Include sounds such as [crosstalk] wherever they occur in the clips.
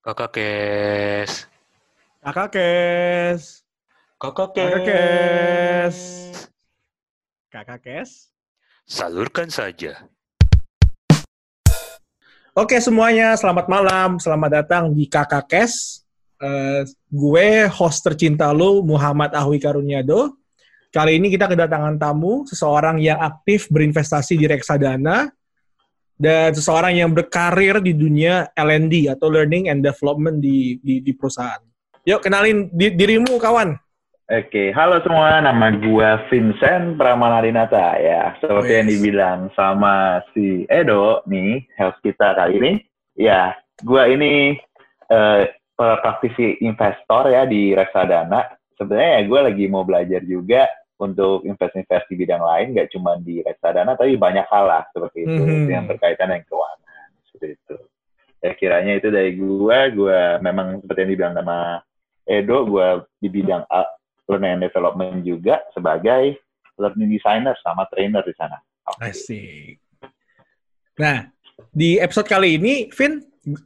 Kakak Kes. Kakak Kes. Kakak Kakak Kes. Kakak Kes. Salurkan saja. Oke semuanya, selamat malam. Selamat datang di Kakak Kes. Eh, gue host tercinta lu, Muhammad Ahwi Karunyado. Kali ini kita kedatangan tamu, seseorang yang aktif berinvestasi di reksadana, dan seseorang yang berkarir di dunia L&D atau Learning and Development di, di, di perusahaan. Yuk, kenalin di- dirimu, kawan. Oke, halo semua, nama gua Vincent Pramanadinata ya. Seperti yang Wes. dibilang sama si Edo nih, host kita kali ini. Ya, gua ini eh, praktisi investor ya di reksadana. Sebenarnya ya gue lagi mau belajar juga untuk invest-invest di bidang lain, nggak cuma di reksadana, tapi banyak hal lah seperti itu Mhm. yang berkaitan dengan keuangan seperti itu. Ya kiranya itu dari gua, gua memang seperti yang dibilang sama Edo, gua di bidang uh, learning and development juga sebagai learning designer sama trainer di sana. Oke. Asik. Nah, di episode kali ini, Vin,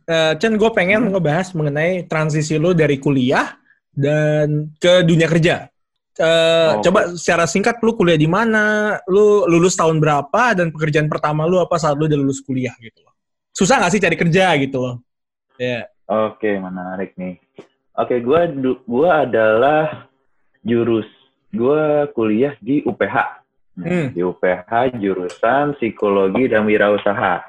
eh, Chen, gue pengen ngebahas mengenai transisi lo dari kuliah dan ke dunia kerja. Eh, Oke. Coba secara singkat, lu kuliah di mana, lu lulus tahun berapa, dan pekerjaan pertama lu apa saat lu udah lulus kuliah gitu loh. Susah nggak sih cari kerja gitu loh? Ya. Oke, menarik nih. Oke, gua du- gua adalah jurus gua kuliah di UPH. Nah, Hmm. Di UPH jurusan psikologi dan wirausaha.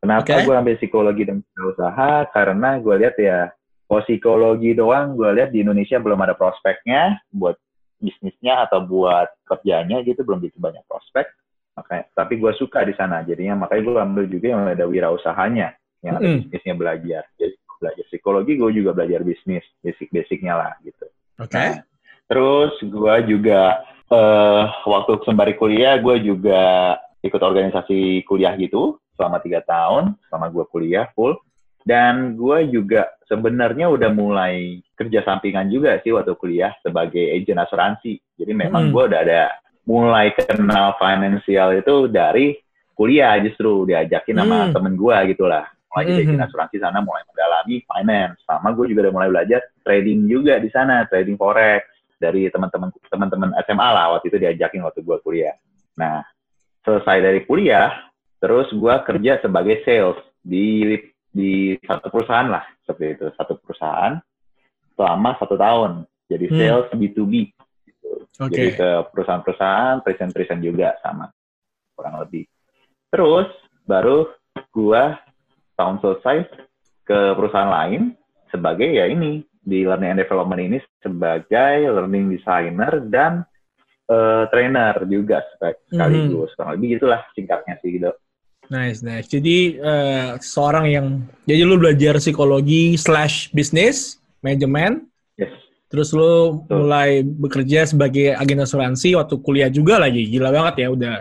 Kenapa Oke. gua ambil psikologi dan wirausaha? Karena gua lihat ya, psikologi doang gua lihat di Indonesia belum ada prospeknya buat bisnisnya atau buat kerjanya gitu belum begitu banyak prospek. Makanya, tapi gua suka di sana. Jadinya makanya gua ambil juga yang ada wirausahanya, yang ada Mm-mm. bisnisnya belajar. Jadi belajar psikologi, gue juga belajar bisnis, basic-basicnya lah gitu. Oke. Nah, terus gue juga eh waktu sembari kuliah, gue juga ikut organisasi kuliah gitu selama tiga tahun, selama gue kuliah full. Dan gue juga sebenarnya udah mulai kerja sampingan juga sih waktu kuliah sebagai agent asuransi. Jadi memang Hmm. gue udah ada mulai kenal finansial itu dari kuliah justru diajakin sama Hmm. temen gue gitulah. Mulai jadi Mhm. agent asuransi sana mulai mendalami finance. Sama gue juga udah mulai belajar trading juga di sana, trading forex dari teman-teman teman-teman SMA lah waktu itu diajakin waktu gue kuliah. Nah, selesai dari kuliah, terus gue kerja sebagai sales di di satu perusahaan lah seperti itu, satu perusahaan selama satu tahun. Jadi Hmm. sales B2B. gitu. Oke. Jadi ke perusahaan-perusahaan, present-present juga sama kurang lebih. Terus baru gua tahun selesai ke perusahaan lain sebagai ya ini di learning and development ini sebagai learning designer dan eh, trainer juga sek- sekaligus. Kurang lebih gitulah singkatnya sih gitu. Nice, nice. Jadi eh, seorang yang jadi lu belajar psikologi slash bisnis, manajemen, Yes. terus lu Betul. mulai bekerja sebagai agen asuransi waktu kuliah juga lagi. Gila banget ya udah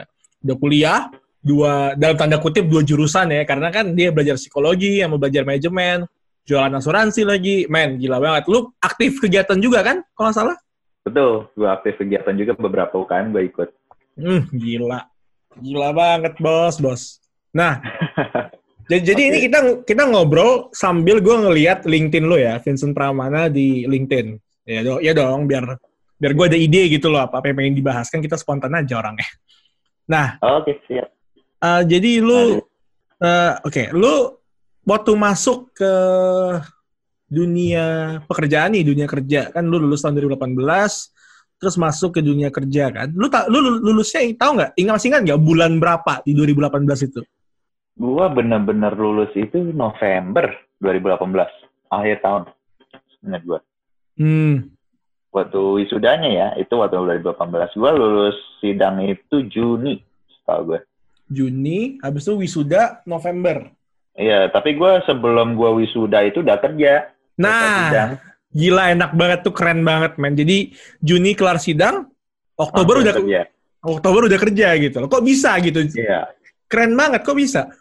udah kuliah dua dalam tanda kutip dua jurusan ya karena kan dia belajar psikologi sama belajar manajemen, jualan asuransi lagi. Men, gila banget. Lu aktif kegiatan juga kan kalau salah? Betul, gua aktif kegiatan juga beberapa UKM gue ikut. Hmm, gila. Gila banget, bos, bos. Nah, [laughs] jadi, jadi ini kita kita ngobrol sambil gue ngeliat LinkedIn lo ya, Vincent Pramana di LinkedIn. Ya, do, ya dong, biar biar gue ada ide gitu loh apa, apa yang pengen dibahas kan kita spontan aja orangnya. Nah, Oke, siap. eh, jadi lu, eh, oke, lu waktu masuk ke dunia pekerjaan nih, dunia kerja kan lu lulus tahun 2018, terus masuk ke dunia kerja kan. Lu tak, lu lulusnya tahu nggak? Ingat masih ingat nggak bulan berapa di 2018 itu? Gua bener-bener lulus itu November 2018, akhir tahun. Ingat gua. Hmm, Waktu wisudanya ya, itu waktu 2018. Gua lulus sidang itu Juni, setahu gue. Juni, habis itu wisuda November. Iya, tapi gua sebelum gua wisuda itu udah kerja. Nah, gila enak banget tuh, keren banget men. Jadi Juni kelar sidang, Oktober Langsung udah kerja. Oktober udah kerja gitu loh. Kok bisa gitu? Iya. Keren banget, kok bisa?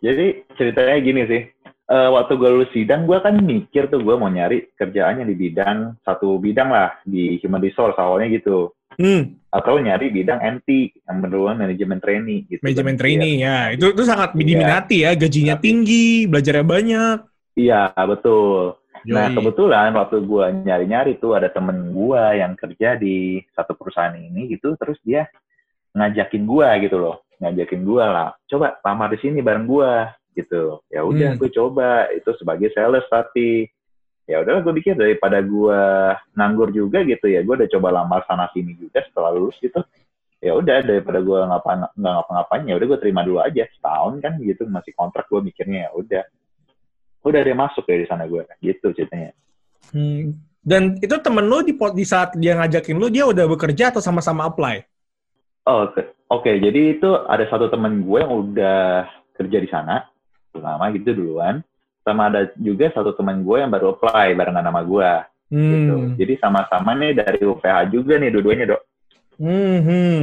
Jadi ceritanya gini sih. Eh, waktu gue lulus sidang, gue kan mikir tuh gue mau nyari kerjaannya di bidang satu bidang lah di human resource awalnya gitu. Hmm, Atau nyari bidang MT yang beneran manajemen trainee gitu. manajemen Kan. trainee ya. Itu itu sangat Iya. diminati ya, gajinya tinggi, belajarnya banyak. Iya, betul. Nah, Yoi. kebetulan waktu gua nyari-nyari tuh ada temen gua yang kerja di satu perusahaan ini gitu, terus dia ngajakin gua gitu loh, ngajakin gua lah, coba lamar di sini bareng gua gitu. Ya udah, Hmm. gue coba itu sebagai sales tapi ya udahlah gue pikir daripada gua nganggur juga gitu ya, gue udah coba lamar sana sini juga setelah lulus gitu. Ya udah daripada gua ngapa nggak ngapa-ngapain ya udah gue terima dulu aja setahun kan gitu masih kontrak gue mikirnya ya udah udah dia masuk ya di sana gue gitu ceritanya Hmm. Dan itu temen lu di, di saat dia ngajakin lu, dia udah bekerja atau sama-sama apply? Oh, oke. Oke, jadi itu ada satu temen gue yang udah kerja di sana, lama gitu duluan. Sama ada juga satu temen gue yang baru apply barengan sama gue. Gitu. Hmm. Jadi sama-sama nih dari UPH juga nih dua-duanya, dok. Hmm. hmm.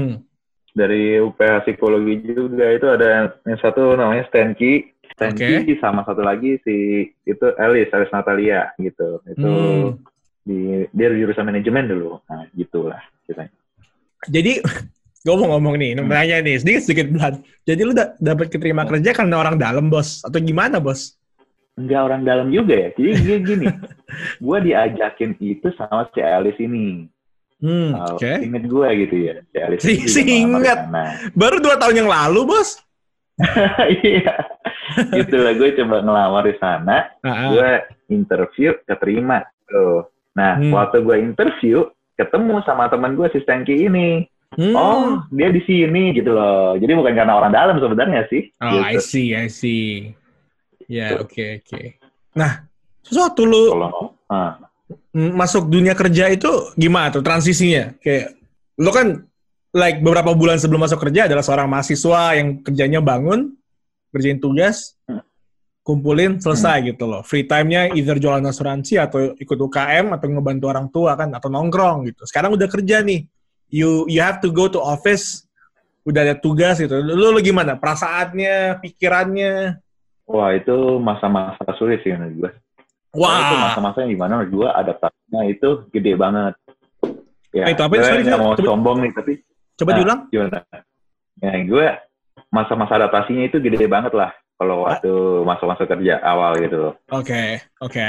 Dari UPH psikologi juga itu ada yang satu namanya Stanky, Stanky sama satu lagi si itu Elis, Elis Natalia gitu. Itu Hmm. di dia di jurusan manajemen dulu. Nah, gitulah ceritanya. Jadi, gue mau ngomong nih, Hmm. nanya nih, sedikit-sedikit belan. Jadi lu da- dapat keterima Hmm. kerja karena orang dalam, bos? Atau gimana, bos? Enggak orang dalam juga ya. Jadi dia gini, [laughs] gue diajakin itu sama si Alice ini. Hmm, Uh, oke. Inget gue gitu ya, si Alice Si- si inget. sana. Baru dua tahun yang lalu, bos? [laughs] Iya, gitu lah. Gue coba ngelamar di sana, Ah, gue interview, keterima. Tuh. Nah, Hmm. waktu gue interview, ketemu sama teman gue si Stanky ini. Hmm. Oh, dia di sini gitu loh. Jadi bukan karena orang dalam sebenarnya sih. Oh, I gitu. see, I see. Ya, oke, oke. Nah, sesuatu lu Kalau masuk dunia kerja itu gimana tuh transisinya? Kayak lu kan like beberapa bulan sebelum masuk kerja adalah seorang mahasiswa yang kerjanya bangun, kerjain tugas, Hmm. kumpulin, selesai gitu loh. Free time-nya either jualan asuransi atau ikut UKM atau ngebantu orang tua kan atau nongkrong gitu. Sekarang udah kerja nih. You you have to go to office, udah ada tugas gitu. Lu, lu gimana? Perasaannya, pikirannya? Wah, itu masa-masa sulit sih menurut gue. Karena itu Wah. masa-masa yang di mana menurut gue adaptasinya itu gede banget. Ya, itu apa? Sorry, mau Coba- sombong nih, tapi Coba Nah. diulang. gimana? Ya, gue masa-masa adaptasinya itu gede banget lah kalau waktu masuk-masuk kerja awal gitu. Oke, oke.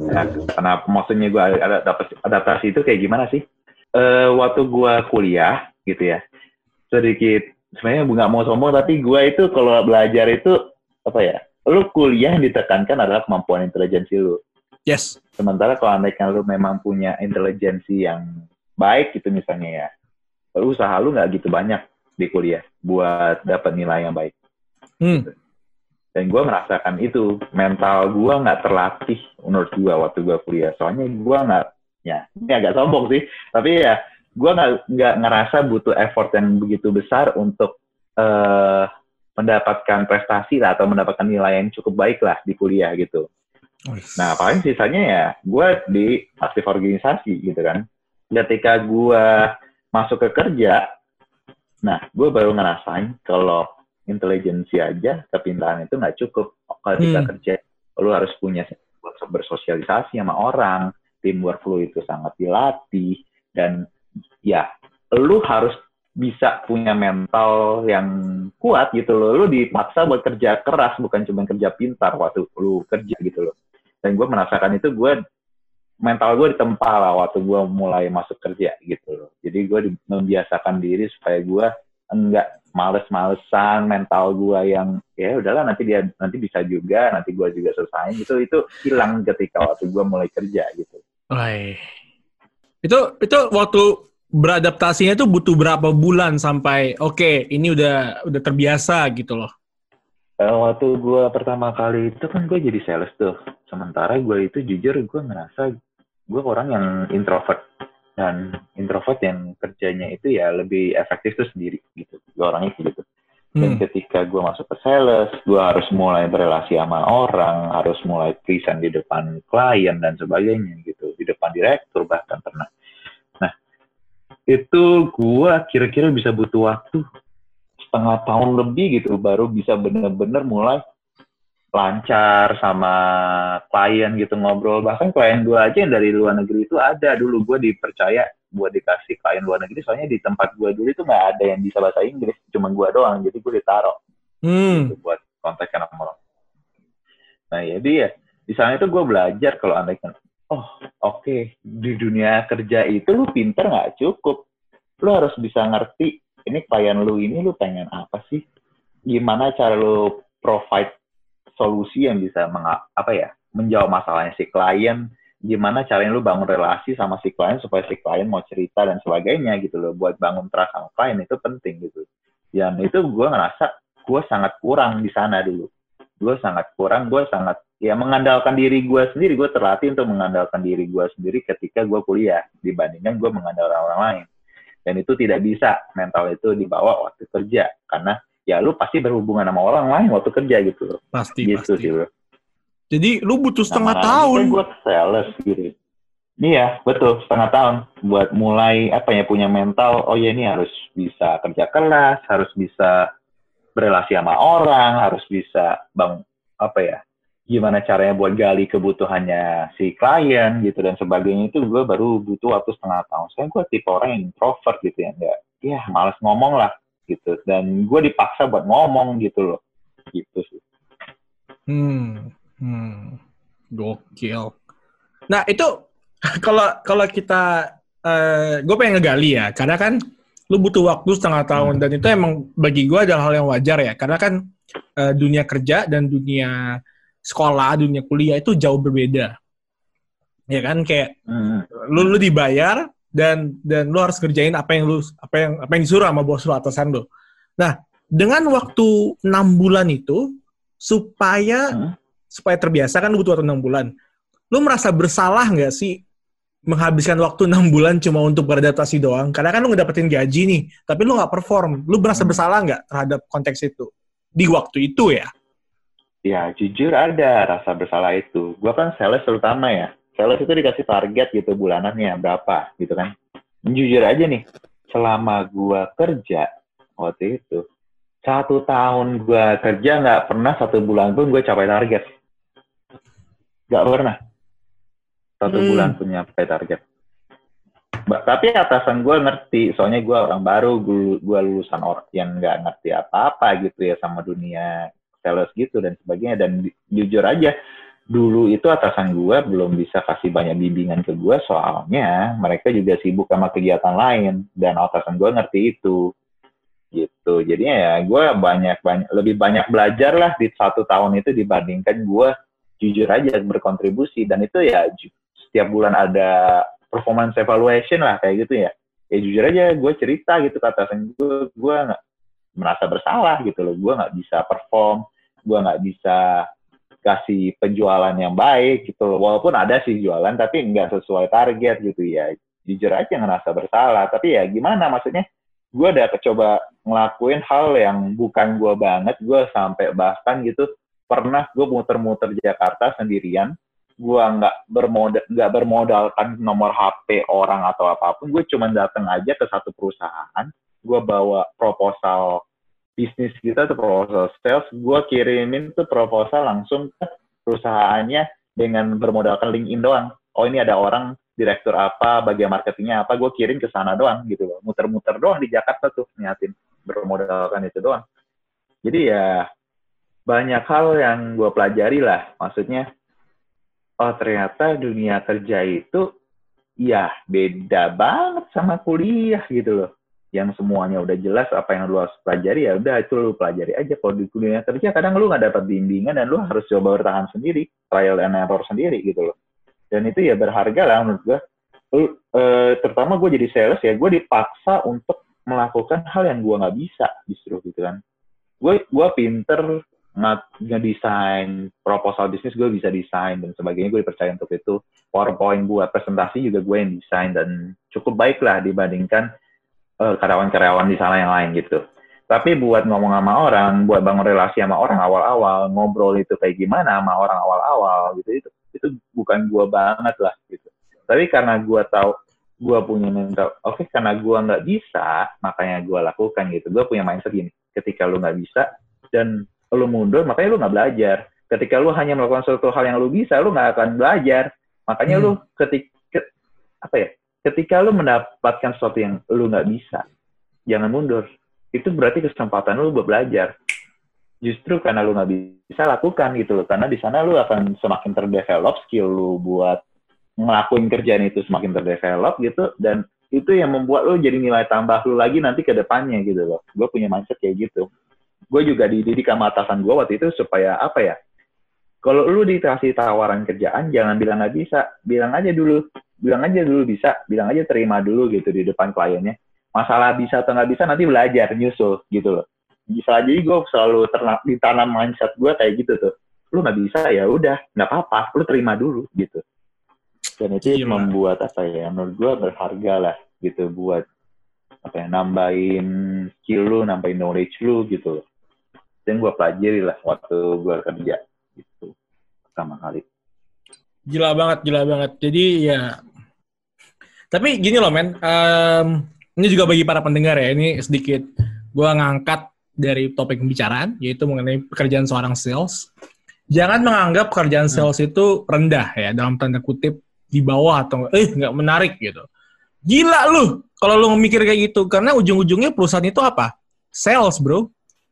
Nah, karena maksudnya gue ada adaptasi, adaptasi itu kayak gimana sih? Eh, waktu gue kuliah gitu ya, sedikit sebenarnya nggak mau sombong tapi gue itu kalau belajar itu apa ya? Lu kuliah yang ditekankan adalah kemampuan intelijensi lu. Yes. Sementara kalau andaikan lu memang punya intelijensi yang baik gitu misalnya ya, lu usaha lu nggak gitu banyak di kuliah buat dapat nilai yang baik. Hmm. Dan gue merasakan itu, mental gue nggak terlatih menurut gue waktu gue kuliah. Soalnya gue nggak, ya ini agak sombong sih, tapi ya gue nggak nggak ngerasa butuh effort yang begitu besar untuk eh mendapatkan prestasi lah atau mendapatkan nilai yang cukup baik lah di kuliah gitu. Nah, paling sisanya ya gue di aktif organisasi gitu kan. Ketika gue masuk ke kerja, nah gue baru ngerasain kalau intelijensi aja, kepintaran itu nggak cukup. Ketika Hmm. kerja, lu harus punya bersosialisasi sama orang, teamwork lu itu sangat dilatih, dan ya lu harus bisa punya mental yang kuat gitu loh. Lu dipaksa buat kerja keras, bukan cuma kerja pintar waktu lu kerja gitu loh. Dan gue merasakan itu gue mental gue ditempa lah waktu gue mulai masuk kerja gitu loh. Jadi gue membiasakan diri supaya gue enggak males-malesan mental gue yang ya udahlah nanti dia nanti bisa juga nanti gue juga selesai gitu itu hilang ketika waktu gue mulai kerja gitu. Woi. Itu itu waktu beradaptasinya tuh butuh berapa bulan sampai oke ini udah udah terbiasa gitu loh. Eh, waktu gue pertama kali itu kan gue jadi sales tuh. Sementara gue itu jujur gue ngerasa gue orang yang introvert dan introvert yang kerjanya itu ya lebih efektif tuh sendiri gitu. Gue orangnya gitu. Dan Hmm. ketika gue masuk ke sales, gue harus mulai berrelasi sama orang, harus mulai present di depan klien dan sebagainya gitu, direktur bahkan pernah. Nah, itu gue kira-kira bisa butuh waktu setengah tahun lebih gitu, baru bisa bener-bener mulai lancar sama klien gitu ngobrol. Bahkan klien gue aja yang dari luar negeri itu ada dulu gue dipercaya buat dikasih klien luar negeri soalnya di tempat gue dulu itu nggak ada yang bisa bahasa Inggris cuma gue doang jadi gue ditaruh Hmm. gitu buat kontak sama orang nah Jadi ya di sana itu gue belajar kalau andai kan, oh oke. Di dunia kerja itu lu pinter nggak cukup, lu harus bisa ngerti ini klien lu ini lu pengen apa sih, gimana cara lu provide solusi yang bisa menga- apa ya menjawab masalahnya si klien, gimana caranya lu bangun relasi sama si klien supaya si klien mau cerita dan sebagainya gitu loh, buat bangun trust sama klien itu penting gitu. Dan itu gue ngerasa gue sangat kurang di sana dulu gue sangat kurang, gue sangat ya mengandalkan diri gue sendiri, gue terlatih untuk mengandalkan diri gue sendiri ketika gue kuliah dibandingkan gue mengandalkan orang lain. Dan itu tidak bisa mental itu dibawa waktu kerja karena ya lu pasti berhubungan sama orang lain waktu kerja gitu loh. Pasti, gitu pasti. sih bro. Jadi lu butuh setengah Nah, tahun. Gue sales gitu. Iya, betul. Setengah tahun buat mulai apa ya punya mental. Oh ya ini harus bisa kerja keras, harus bisa berrelasi sama orang, harus bisa bang apa ya? Gimana caranya buat gali kebutuhannya si klien gitu dan sebagainya itu gue baru butuh waktu setengah tahun. Saya gue tipe orang yang introvert gitu ya, enggak, ya males ngomong lah gitu. Dan gue dipaksa buat ngomong gitu loh, gitu sih. Hmm, hmm, gokil. Nah itu [laughs] kalau kalau kita, eh gue pengen ngegali ya, karena kan lu butuh waktu setengah tahun dan itu emang bagi gue adalah hal yang wajar ya, karena kan eh, dunia kerja dan dunia sekolah, dunia kuliah itu jauh berbeda. Ya kan kayak Hmm. lu lu dibayar dan dan lu harus kerjain apa yang lu apa yang apa yang disuruh sama bos lu atasan lu. Nah, dengan waktu enam bulan itu supaya Hmm. supaya terbiasa kan lu butuh waktu enam bulan. Lu merasa bersalah nggak sih menghabiskan waktu enam bulan cuma untuk beradaptasi doang? Karena kan lu ngedapetin gaji nih, tapi lu nggak perform. Lu merasa Hmm. bersalah nggak terhadap konteks itu di waktu itu ya? Ya, jujur ada rasa bersalah itu. Gua kan sales terutama ya. Sales itu dikasih target gitu bulanannya berapa gitu kan. Jujur aja nih, selama gua kerja waktu itu, satu tahun gua kerja nggak pernah satu bulan pun gue capai target. Nggak pernah. Satu Hmm. bulan punya capai target. Ba- tapi atasan gue ngerti, soalnya gue orang baru, gue lulusan orang yang nggak ngerti apa-apa gitu ya sama dunia sales gitu dan sebagainya. Dan jujur aja, dulu itu atasan gue belum bisa kasih banyak bimbingan ke gue soalnya mereka juga sibuk sama kegiatan lain dan atasan gue ngerti itu gitu. Jadinya ya gue banyak banyak lebih banyak belajar lah di satu tahun itu dibandingkan gue jujur aja berkontribusi dan itu ya setiap bulan ada performance evaluation lah kayak gitu ya. Ya jujur aja gue cerita gitu ke atasan gue gue nggak merasa bersalah gitu loh. Gue nggak bisa perform gue nggak bisa kasih penjualan yang baik gitu loh. walaupun ada sih jualan tapi nggak sesuai target gitu ya. Jujur aja ngerasa bersalah. Tapi ya gimana maksudnya? Gue udah coba ngelakuin hal yang bukan gue banget. Gue sampai bahkan gitu pernah gue muter-muter Jakarta sendirian gue nggak bermodal nggak bermodalkan nomor HP orang atau apa pun gue cuma datang aja ke satu perusahaan gue bawa proposal bisnis kita tuh proposal sales gue kirimin tuh proposal langsung ke perusahaannya dengan bermodalkan LinkedIn doang. Oh ini ada orang direktur apa bagian marketingnya apa gue kirim ke sana doang gitu muter-muter doang di Jakarta tuh niatin bermodalkan itu doang. Jadi ya banyak hal yang gue pelajari lah maksudnya oh ternyata dunia kerja itu ya beda banget sama kuliah gitu loh. Yang semuanya udah jelas apa yang lu harus pelajari ya udah itu lu pelajari aja. Kalau di dunia kerja kadang lu nggak dapat bimbingan dan lu harus coba bertahan sendiri trial and error sendiri gitu loh. Dan itu ya berharga lah menurut gue Lu, eh, terutama gue jadi sales ya gue dipaksa untuk melakukan hal yang gue nggak bisa justru gitu kan. Gue gue pinter ngedesain proposal bisnis gue bisa desain dan sebagainya gue dipercaya untuk itu. Powerpoint buat presentasi juga gue yang desain dan cukup baik lah dibandingkan eh, karyawan-karyawan di sana yang lain gitu. Tapi buat ngomong sama orang buat bangun relasi sama orang awal-awal ngobrol itu kayak gimana sama orang awal-awal gitu itu itu bukan gue banget lah gitu. Tapi karena gue tahu gue punya mental oke karena gue nggak bisa makanya gue lakukan gitu. Gue punya mindset gini ketika lu nggak bisa dan lu mundur makanya lu nggak belajar. Ketika lu hanya melakukan suatu hal yang lu bisa lu nggak akan belajar. Makanya Hmm. lu ketika apa ya ketika lu mendapatkan sesuatu yang lu nggak bisa jangan mundur. Itu berarti kesempatan lu buat belajar. Justru karena lu nggak bisa lakukan gitu loh. Karena di sana lu akan semakin terdevelop skill lu buat ngelakuin kerjaan itu semakin terdevelop gitu. Dan itu yang membuat lu jadi nilai tambah lu lagi nanti ke depannya gitu loh. Gue punya mindset kayak gitu gue juga dididik sama atasan gue waktu itu supaya apa ya? Kalau lu dikasih tawaran kerjaan jangan bilang nggak bisa. Bilang aja dulu. Bilang aja dulu bisa. Bilang aja terima dulu gitu di depan kliennya. Masalah bisa atau nggak bisa nanti belajar nyusul gitu loh. Bisa jadi gue selalu terna- ditanam mindset gue kayak gitu tuh. Lu nggak bisa ya udah. Nggak apa-apa. Lu terima dulu gitu. Dan itu Gila. membuat apa ya menurut gue berharga lah gitu buat apa ya nambahin skill lu nambahin knowledge lu gitu dan gue pelajari lah waktu gue kerja gitu pertama kali Gila banget, gila banget. Jadi ya, tapi gini loh men, Em, ini juga bagi para pendengar ya, ini sedikit gua ngangkat dari topik pembicaraan, yaitu mengenai pekerjaan seorang sales. Jangan menganggap pekerjaan sales itu rendah ya, dalam tanda kutip di bawah atau eh nggak menarik gitu. Gila lu kalau lu mikir kayak gitu, karena ujung-ujungnya perusahaan itu apa? Sales bro.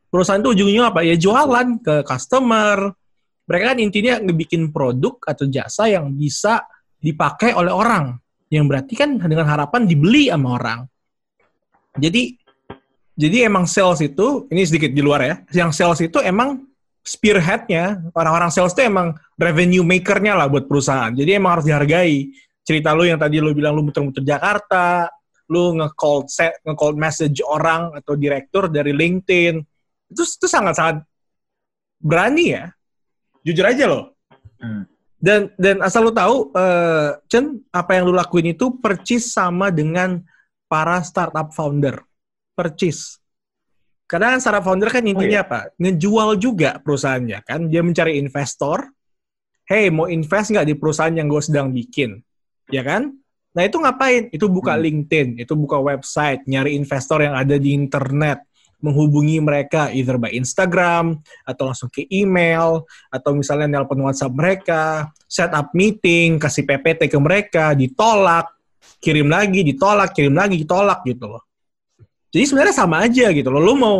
Perusahaan itu ujung-ujungnya apa? Ya jualan ke customer, mereka kan intinya ngebikin produk atau jasa yang bisa dipakai oleh orang. Yang berarti kan dengan harapan dibeli sama orang. Jadi jadi emang sales itu, ini sedikit di luar ya, yang sales itu emang spearhead-nya, orang-orang sales itu emang revenue maker-nya lah buat perusahaan. Jadi emang harus dihargai. Cerita lu yang tadi lu bilang lu muter-muter Jakarta, lu nge-call nge-call message orang atau direktur dari LinkedIn, itu itu sangat-sangat berani ya jujur aja loh. Hmm. Dan dan asal lu tahu, eh, Chen, apa yang lu lakuin itu percis sama dengan para startup founder. Percis. Karena startup founder kan intinya apa? Ngejual juga perusahaannya kan. Dia mencari investor. Hey, mau invest nggak di perusahaan yang gue sedang bikin? Ya kan? Nah itu ngapain? Itu buka Hmm. LinkedIn, itu buka website, nyari investor yang ada di internet, menghubungi mereka either by Instagram atau langsung ke email atau misalnya nelpon WhatsApp mereka, set up meeting, kasih PPT ke mereka, ditolak, kirim lagi, ditolak, kirim lagi, ditolak gitu loh. Jadi sebenarnya sama aja gitu loh. Lu mau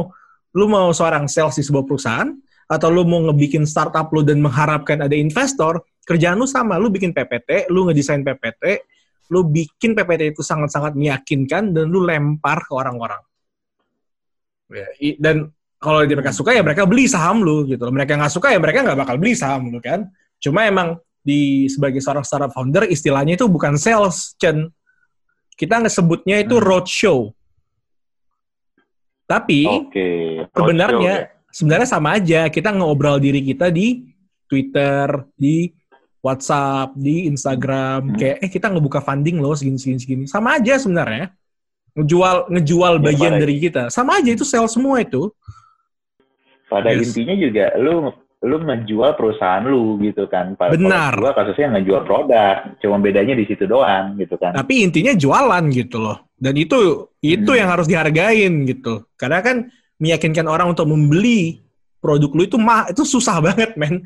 lu mau seorang sales di sebuah perusahaan atau lu mau ngebikin startup lu dan mengharapkan ada investor, kerjaan lu sama. Lu bikin PPT, lu ngedesain PPT, lu bikin PPT itu sangat-sangat meyakinkan dan lu lempar ke orang-orang. Ya, dan kalau mereka suka ya mereka beli saham lu gitu loh. Mereka nggak suka ya mereka nggak bakal beli saham lu kan. Cuma emang di sebagai seorang startup founder istilahnya itu bukan sales, Chen. Kita ngesebutnya itu Hmm. roadshow. Tapi oke sebenarnya Roadshow, sebenarnya sama aja kita ngobrol diri kita di Twitter, di WhatsApp, di Instagram, Hmm. kayak eh kita ngebuka funding loh segini segini segini. Sama aja sebenarnya. Ngejual ngejual Ya, bagian dari kita. Sama aja itu sales semua itu. pada Yes. intinya juga lu lu menjual perusahaan lu gitu kan Pada Benar. gua kasusnya ngejual produk cuma bedanya di situ doang gitu kan Tapi intinya jualan gitu loh. Dan itu itu Hmm. yang harus dihargain gitu. Karena kan meyakinkan orang untuk membeli produk lu itu mah itu susah banget, men. [laughs]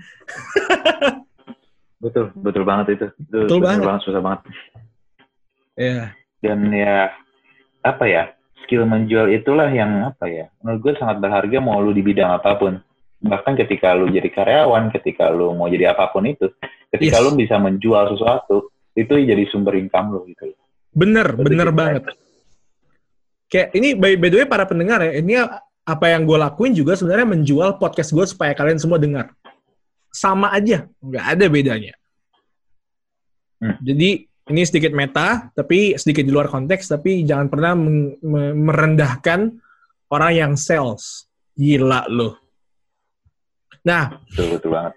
betul betul banget itu itu Betul banget. susah banget Ya. dan ya apa ya skill menjual itulah yang apa ya menurut gue sangat berharga mau lu di bidang apa pun bahkan ketika lu jadi karyawan ketika lu mau jadi apa pun itu ketika Yes. lu bisa menjual sesuatu itu jadi sumber income lu gitu Bener, bener kita- banget. Kayak ini by, by the way para pendengar ya, ini apa yang gue lakuin juga sebenarnya menjual podcast gue supaya kalian semua dengar. Sama aja, nggak ada bedanya. Hmm. Jadi ini sedikit meta, tapi sedikit di luar konteks, tapi jangan pernah merendahkan orang yang sales. Gila lo. Nah, betul betul banget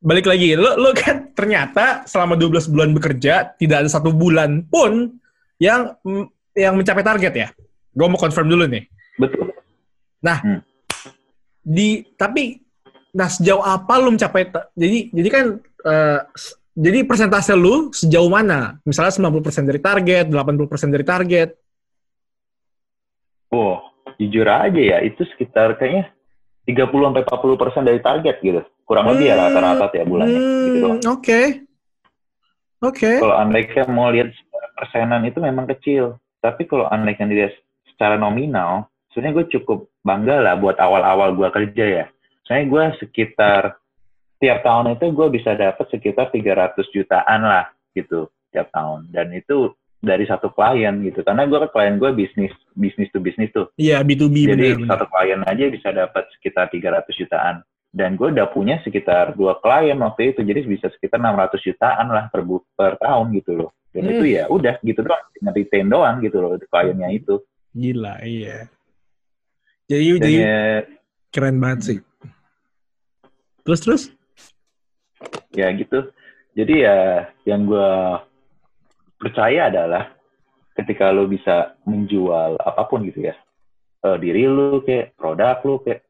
balik lagi, lo, lo kan ternyata selama 12 bulan bekerja, tidak ada satu bulan pun yang yang mencapai target ya. Gue mau confirm dulu nih. betul Di tapi nah sejauh apa lu mencapai jadi jadi kan eh, jadi persentase lu sejauh mana? Misalnya 90% dari target, 80% dari target. oh jujur aja ya itu sekitar kayaknya 30 sampai 40 persen dari target gitu kurang lebih ya rata-rata tiap bulannya gitu Hmm, doang Oke. Oke. kalau andaikan mau lihat persenan itu memang kecil. Tapi kalau andaikan dilihat secara nominal, sebenarnya gue cukup bangga lah buat awal-awal gue kerja ya. saya gue sekitar tiap tahun itu gue bisa dapat sekitar 300 jutaan lah gitu tiap tahun dan itu dari satu klien gitu karena gue kan klien gue bisnis bisnis to bisnis tuh Iya, B2B jadi benar. satu klien aja bisa dapat sekitar 300 jutaan dan gue udah punya sekitar dua klien waktu itu jadi bisa sekitar 600 jutaan lah per per tahun gitu loh dan Hmm. itu ya udah gitu doang dengan retain doang gitu loh kliennya itu Gila, iya. Jadi, dan jadi ya, keren banget sih. Terus terus? Ya gitu jadi ya yang gue percaya adalah ketika lo bisa menjual apa pun gitu ya eh, diri lu kayak produk lu kayak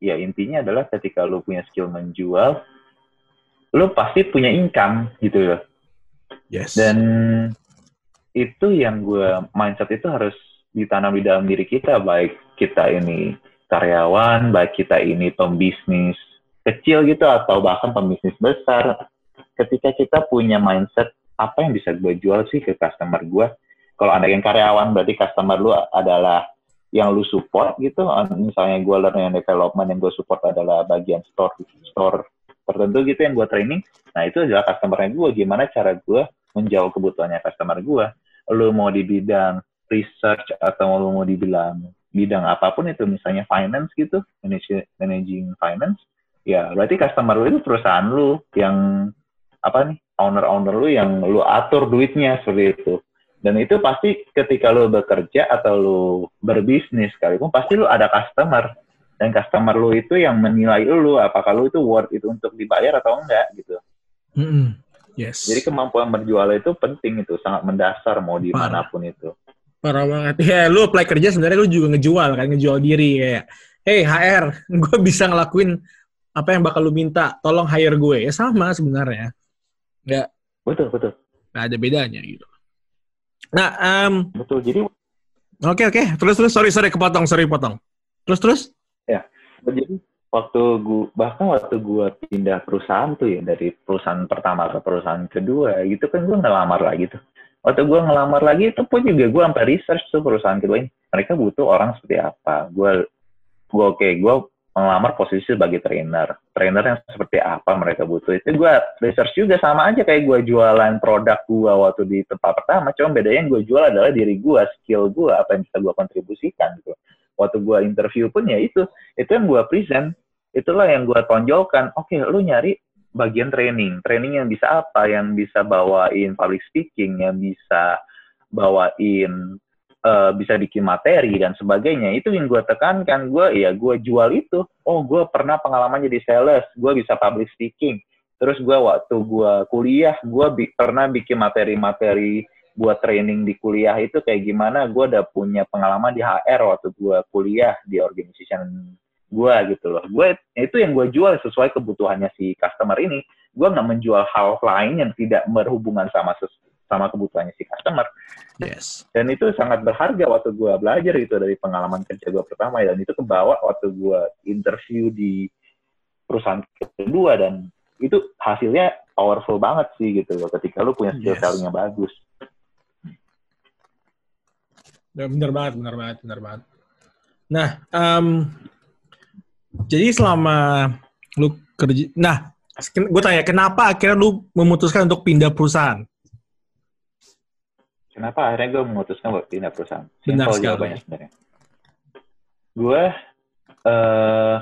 ya intinya adalah ketika lu punya skill menjual lu pasti punya income gitu loh Yes. dan itu yang gue mindset itu harus ditanam di dalam diri kita baik kita ini karyawan baik kita ini pembisnis kecil gitu atau bahkan pembisnis besar. Ketika kita punya mindset apa yang bisa gue jual sih ke customer gue kalau ada yang karyawan berarti customer lu adalah yang lu support gitu. Misalnya gue learning and development yang gue support adalah bagian store store tertentu gitu yang gue training. Nah itu adalah customer-nya gue gimana cara gue menjawab kebutuhannya customer gue lu mau di bidang research atau lu mau dibilang bidang apa pun itu misalnya finance gitu managing finance ya berarti customer lu itu perusahaan lu yang apa nih owner-owner lu yang lu atur duitnya seperti itu dan itu pasti ketika lu bekerja atau lu berbisnis sekalipun pasti lu ada customer dan customer lu itu yang menilai lu apakah lu itu worth itu untuk dibayar atau enggak gitu Mm-mm. Yes. jadi kemampuan berjual itu penting itu sangat mendasar mau di mana pun itu Parah banget. Ya, lu apply kerja sebenarnya lu juga ngejual kan, ngejual diri kayak, hey HR, [laughs] gue bisa ngelakuin apa yang bakal lu minta, tolong hire gue. Ya sama sebenarnya. Nggak, betul betul nggak ada bedanya gitu. Nah, em, betul jadi oke oke, terus terus, sorry sorry kepotong, sorry potong. Terus terus? jadi waktu gua bahkan waktu gua pindah perusahaan tuh ya dari perusahaan pertama ke perusahaan kedua gitu kan gua ngelamar lagi tuh waktu gua ngelamar lagi itu pun juga gua sampai research tuh perusahaan kedua ini mereka butuh orang seperti apa gua gua oke gua ngelamar posisi sebagai trainer. Trainer yang seperti apa mereka butuh itu gua research juga sama aja kayak gua jualan produk gua waktu di tempat pertama. Cuma bedanya yang gua jual adalah diri gua skill gua apa yang bisa gua kontribusikan gitu. Waktu gua interview pun ya itu. Itu yang gue present. Itulah yang gue tonjolkan. Oke lu nyari bagian training. Training yang bisa apa? Yang bisa bawain public speaking yang bisa bawain eh, bisa bikin materi dan sebagainya. Itu yang gue tekankan. Gue ya gue jual itu. Oh gue pernah pengalaman jadi sales. Gue bisa public speaking. Terus gue waktu gue kuliah gue bi- pernah bikin materi-materi buat training di kuliah itu kayak gimana. Gue udah punya pengalaman di HR waktu gue kuliah di organization gue gitu loh. Gue itu yang gue jual sesuai kebutuhannya si customer ini. Gue nggak menjual hal lain yang tidak berhubungan sama sama kebutuhannya si customer Yes. dan itu sangat berharga waktu gue belajar itu dari pengalaman kerja gue pertama dan itu kebawa waktu gue interview di perusahaan kedua dan itu hasilnya powerful banget sih gitu loh ketika lu punya skill Yes. selling yang bagus Ya, bener banget, bener banget, bener banget. Nah, em, jadi selama lu kerja, nah, gue tanya, kenapa akhirnya lu memutuskan untuk pindah perusahaan? Kenapa akhirnya gue memutuskan buat pindah perusahaan? Benar Simple jawabannya sebenarnya. Gue eh,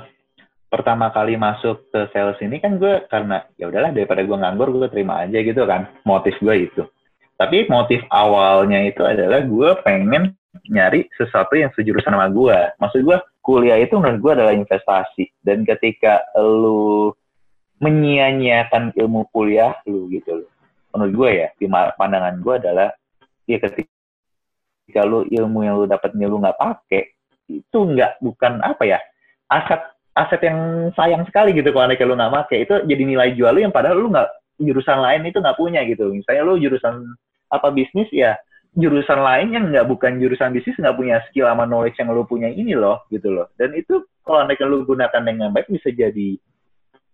pertama kali masuk ke sales ini kan gue karena ya udahlah daripada gue nganggur gue terima aja gitu kan. Motif gue itu. Tapi motif awalnya itu adalah gue pengen nyari sesuatu yang sejurusan sama gue. Maksud gue kuliah itu menurut gue adalah investasi. Dan ketika lu menyia-nyiakan ilmu kuliah lu gitu loh. Menurut gue ya, di pandangan gue adalah ya ketika lu ilmu yang lu dapatnya lu nggak pakai itu nggak bukan apa ya aset aset yang sayang sekali gitu kalau anaknya lu nggak pakai. Itu jadi nilai jual lu yang padahal lu nggak jurusan lain itu nggak punya gitu. Misalnya lu jurusan apa bisnis ya jurusan lain yang nggak bukan jurusan bisnis nggak punya skill sama knowledge yang lu punya ini loh gitu loh. Dan itu kalau anaknya lu gunakan dengan baik bisa jadi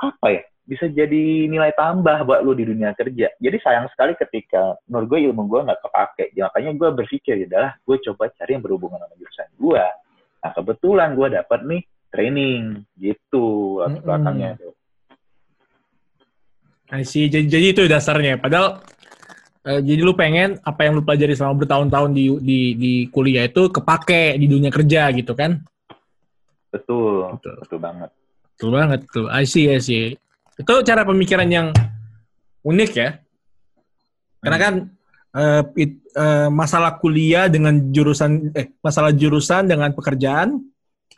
apa ya bisa jadi nilai tambah buat lu di dunia kerja. Jadi sayang sekali ketika menurut gue ilmu gue nggak kepake. Ya, makanya gue berpikir adalah gue coba cari yang berhubungan sama jurusan gue. Nah kebetulan gue dapat nih training gitu latar Mm-mm. belakangnya tuh. I see. Jadi, jadi itu dasarnya. Padahal eh, jadi lu pengen apa yang lu pelajari selama bertahun-tahun di, di di kuliah itu kepake di dunia kerja gitu kan? Betul, Betul. betul banget. Betul banget tuh. I see, I see. Itu cara pemikiran yang unik ya. Karena kan eh, it- eh, masalah kuliah dengan jurusan eh masalah jurusan dengan pekerjaan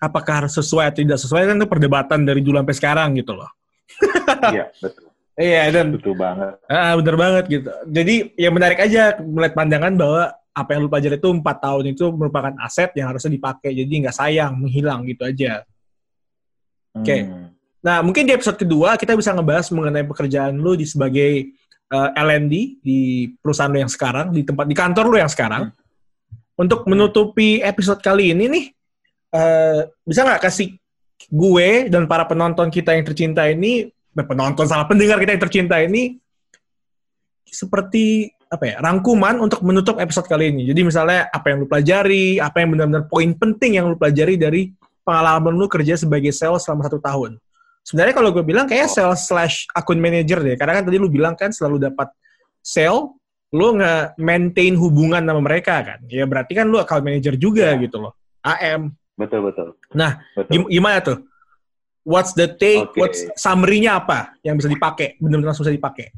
apakah harus sesuai atau tidak sesuai kan itu perdebatan dari dulu sampai sekarang gitu loh. [laughs] Iya, betul. Iya dan Betul banget. Ah, bener banget gitu. Jadi ya menarik aja melihat pandangan bahwa apa yang lu pelajari itu empat tahun itu merupakan aset yang harusnya dipakai. Jadi nggak sayang, menghilang gitu aja. Oke. Hmm. Nah, mungkin di episode kedua kita bisa ngebahas mengenai pekerjaan lu di sebagai eh, L&D di perusahaan lu yang sekarang, di tempat di kantor lu yang sekarang. Untuk menutupi episode kali ini nih, eh, bisa nggak kasih gue dan para penonton kita yang tercinta ini, eh, penonton salah pendengar kita yang tercinta ini, seperti apa ya rangkuman untuk menutup episode kali ini. Jadi misalnya apa yang lu pelajari, apa yang benar-benar poin penting yang lu pelajari dari pengalaman lu kerja sebagai sales selama satu tahun. Sebenarnya kalau gue bilang kayak sales slash akun manager deh. Karena kan tadi lu bilang kan selalu dapat sale, lu nggak maintain hubungan sama mereka kan. Ya berarti kan lu account manager juga Ya. gitu loh. AM. Betul, betul. Nah, betul. Gim- gimana tuh? What's the take? Oke. What's summary-nya apa yang bisa dipakai? Benar-benar langsung bisa dipakai.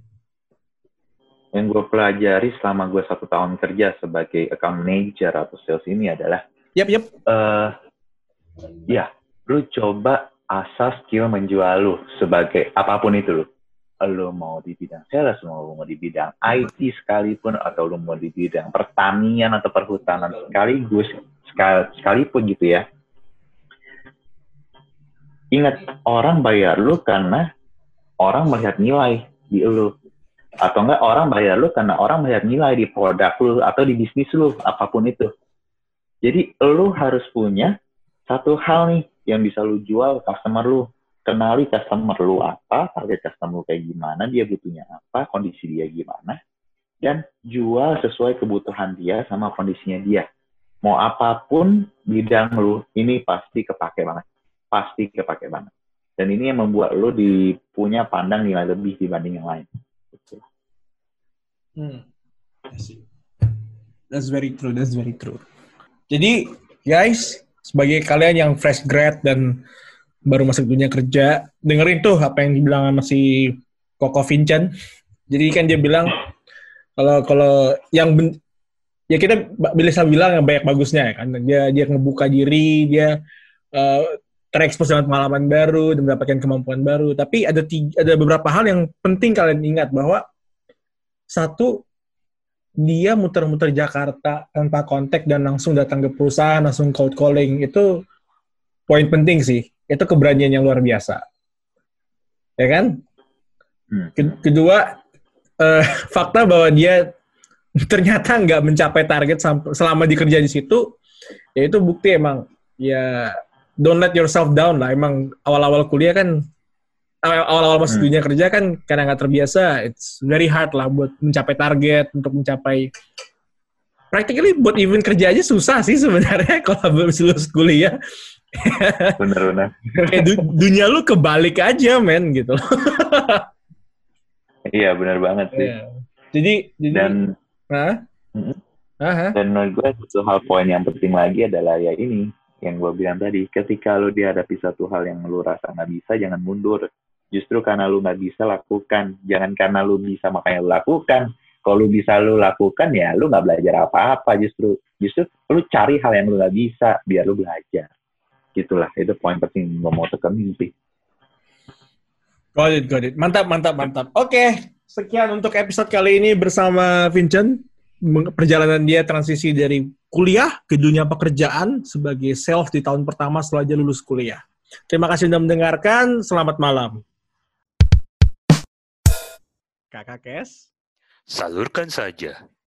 yang gue pelajari selama gue satu tahun kerja sebagai account manager atau sales ini adalah Yap, yap. eh ya lu coba asas skill menjual lu sebagai apa pun itu lu. Lu mau di bidang sales mau lu mau di bidang IT sekalipun atau lu mau di bidang pertanian atau perhutanan sekaligus sekal- sekalipun gitu ya. Ingat orang bayar lu karena orang melihat nilai di lu. Atau enggak orang bayar lu karena orang melihat nilai di produk lu atau di bisnis lu apa pun itu. Jadi lu harus punya satu hal nih yang bisa lu jual ke customer lu kenali customer lu apa target customer lu kayak gimana dia butuhnya apa kondisi dia gimana dan jual sesuai kebutuhan dia sama kondisinya dia mau apa pun bidang lu ini pasti kepake banget pasti kepake banget dan ini yang membuat lu punya pandang nilai lebih dibanding yang lain. Hmm. I see. That's very true. That's very true. Jadi, guys, sebagai kalian yang fresh grad dan baru masuk dunia kerja, dengerin tuh apa yang dibilang sama si Koko Vincent. Jadi kan dia bilang kalau kalau yang ben- ya kita bisa bilang yang banyak bagusnya ya kan. Dia dia ngebuka diri, dia eh, terekspos dengan pengalaman baru dan mendapatkan kemampuan baru. Tapi ada tiga, ada beberapa hal yang penting kalian ingat bahwa satu dia muter-muter Jakarta tanpa kontak dan langsung datang ke perusahaan langsung cold calling itu poin penting sih. Itu keberanian yang luar biasa. Ya kan? Hmm. Ke- kedua eh, [laughs] fakta bahwa dia ternyata nggak mencapai target selama dikerja di situ ya itu bukti emang. Ya don't let yourself down lah. Emang awal-awal kuliah kan awal-awal masuk Hmm. dunia kerja kan karena nggak terbiasa it's very hard lah buat mencapai target untuk mencapai practically buat even kerja aja susah sih sebenarnya [laughs] kalau belum lulus kuliah [laughs] bener-bener kayak du- dunia lu kebalik aja men gitu [laughs] iya bener banget sih Iya. jadi jadi dan Hah? Mm-mm. Hah? Dan menurut gue satu hal poin yang penting lagi adalah ya ini yang gue bilang tadi, ketika lu dihadapi satu hal yang lu rasa nggak bisa, jangan mundur. Justru karena lu nggak bisa lakukan, jangan karena lu bisa makanya lu lakukan. Kalau lu bisa lu lakukan ya lu nggak belajar apa-apa justru. Justru lu cari hal yang lu nggak bisa biar lu belajar. Gitulah itu poin penting mau tekenin sih. Got it, got it. Mantap, mantap, mantap. Oke, sekian untuk episode kali ini bersama Vincent. Perjalanan dia transisi dari kuliah ke dunia pekerjaan sebagai sales di tahun pertama setelah dia lulus kuliah. Terima kasih sudah mendengarkan. Selamat malam. Kakak Kes. Salurkan saja.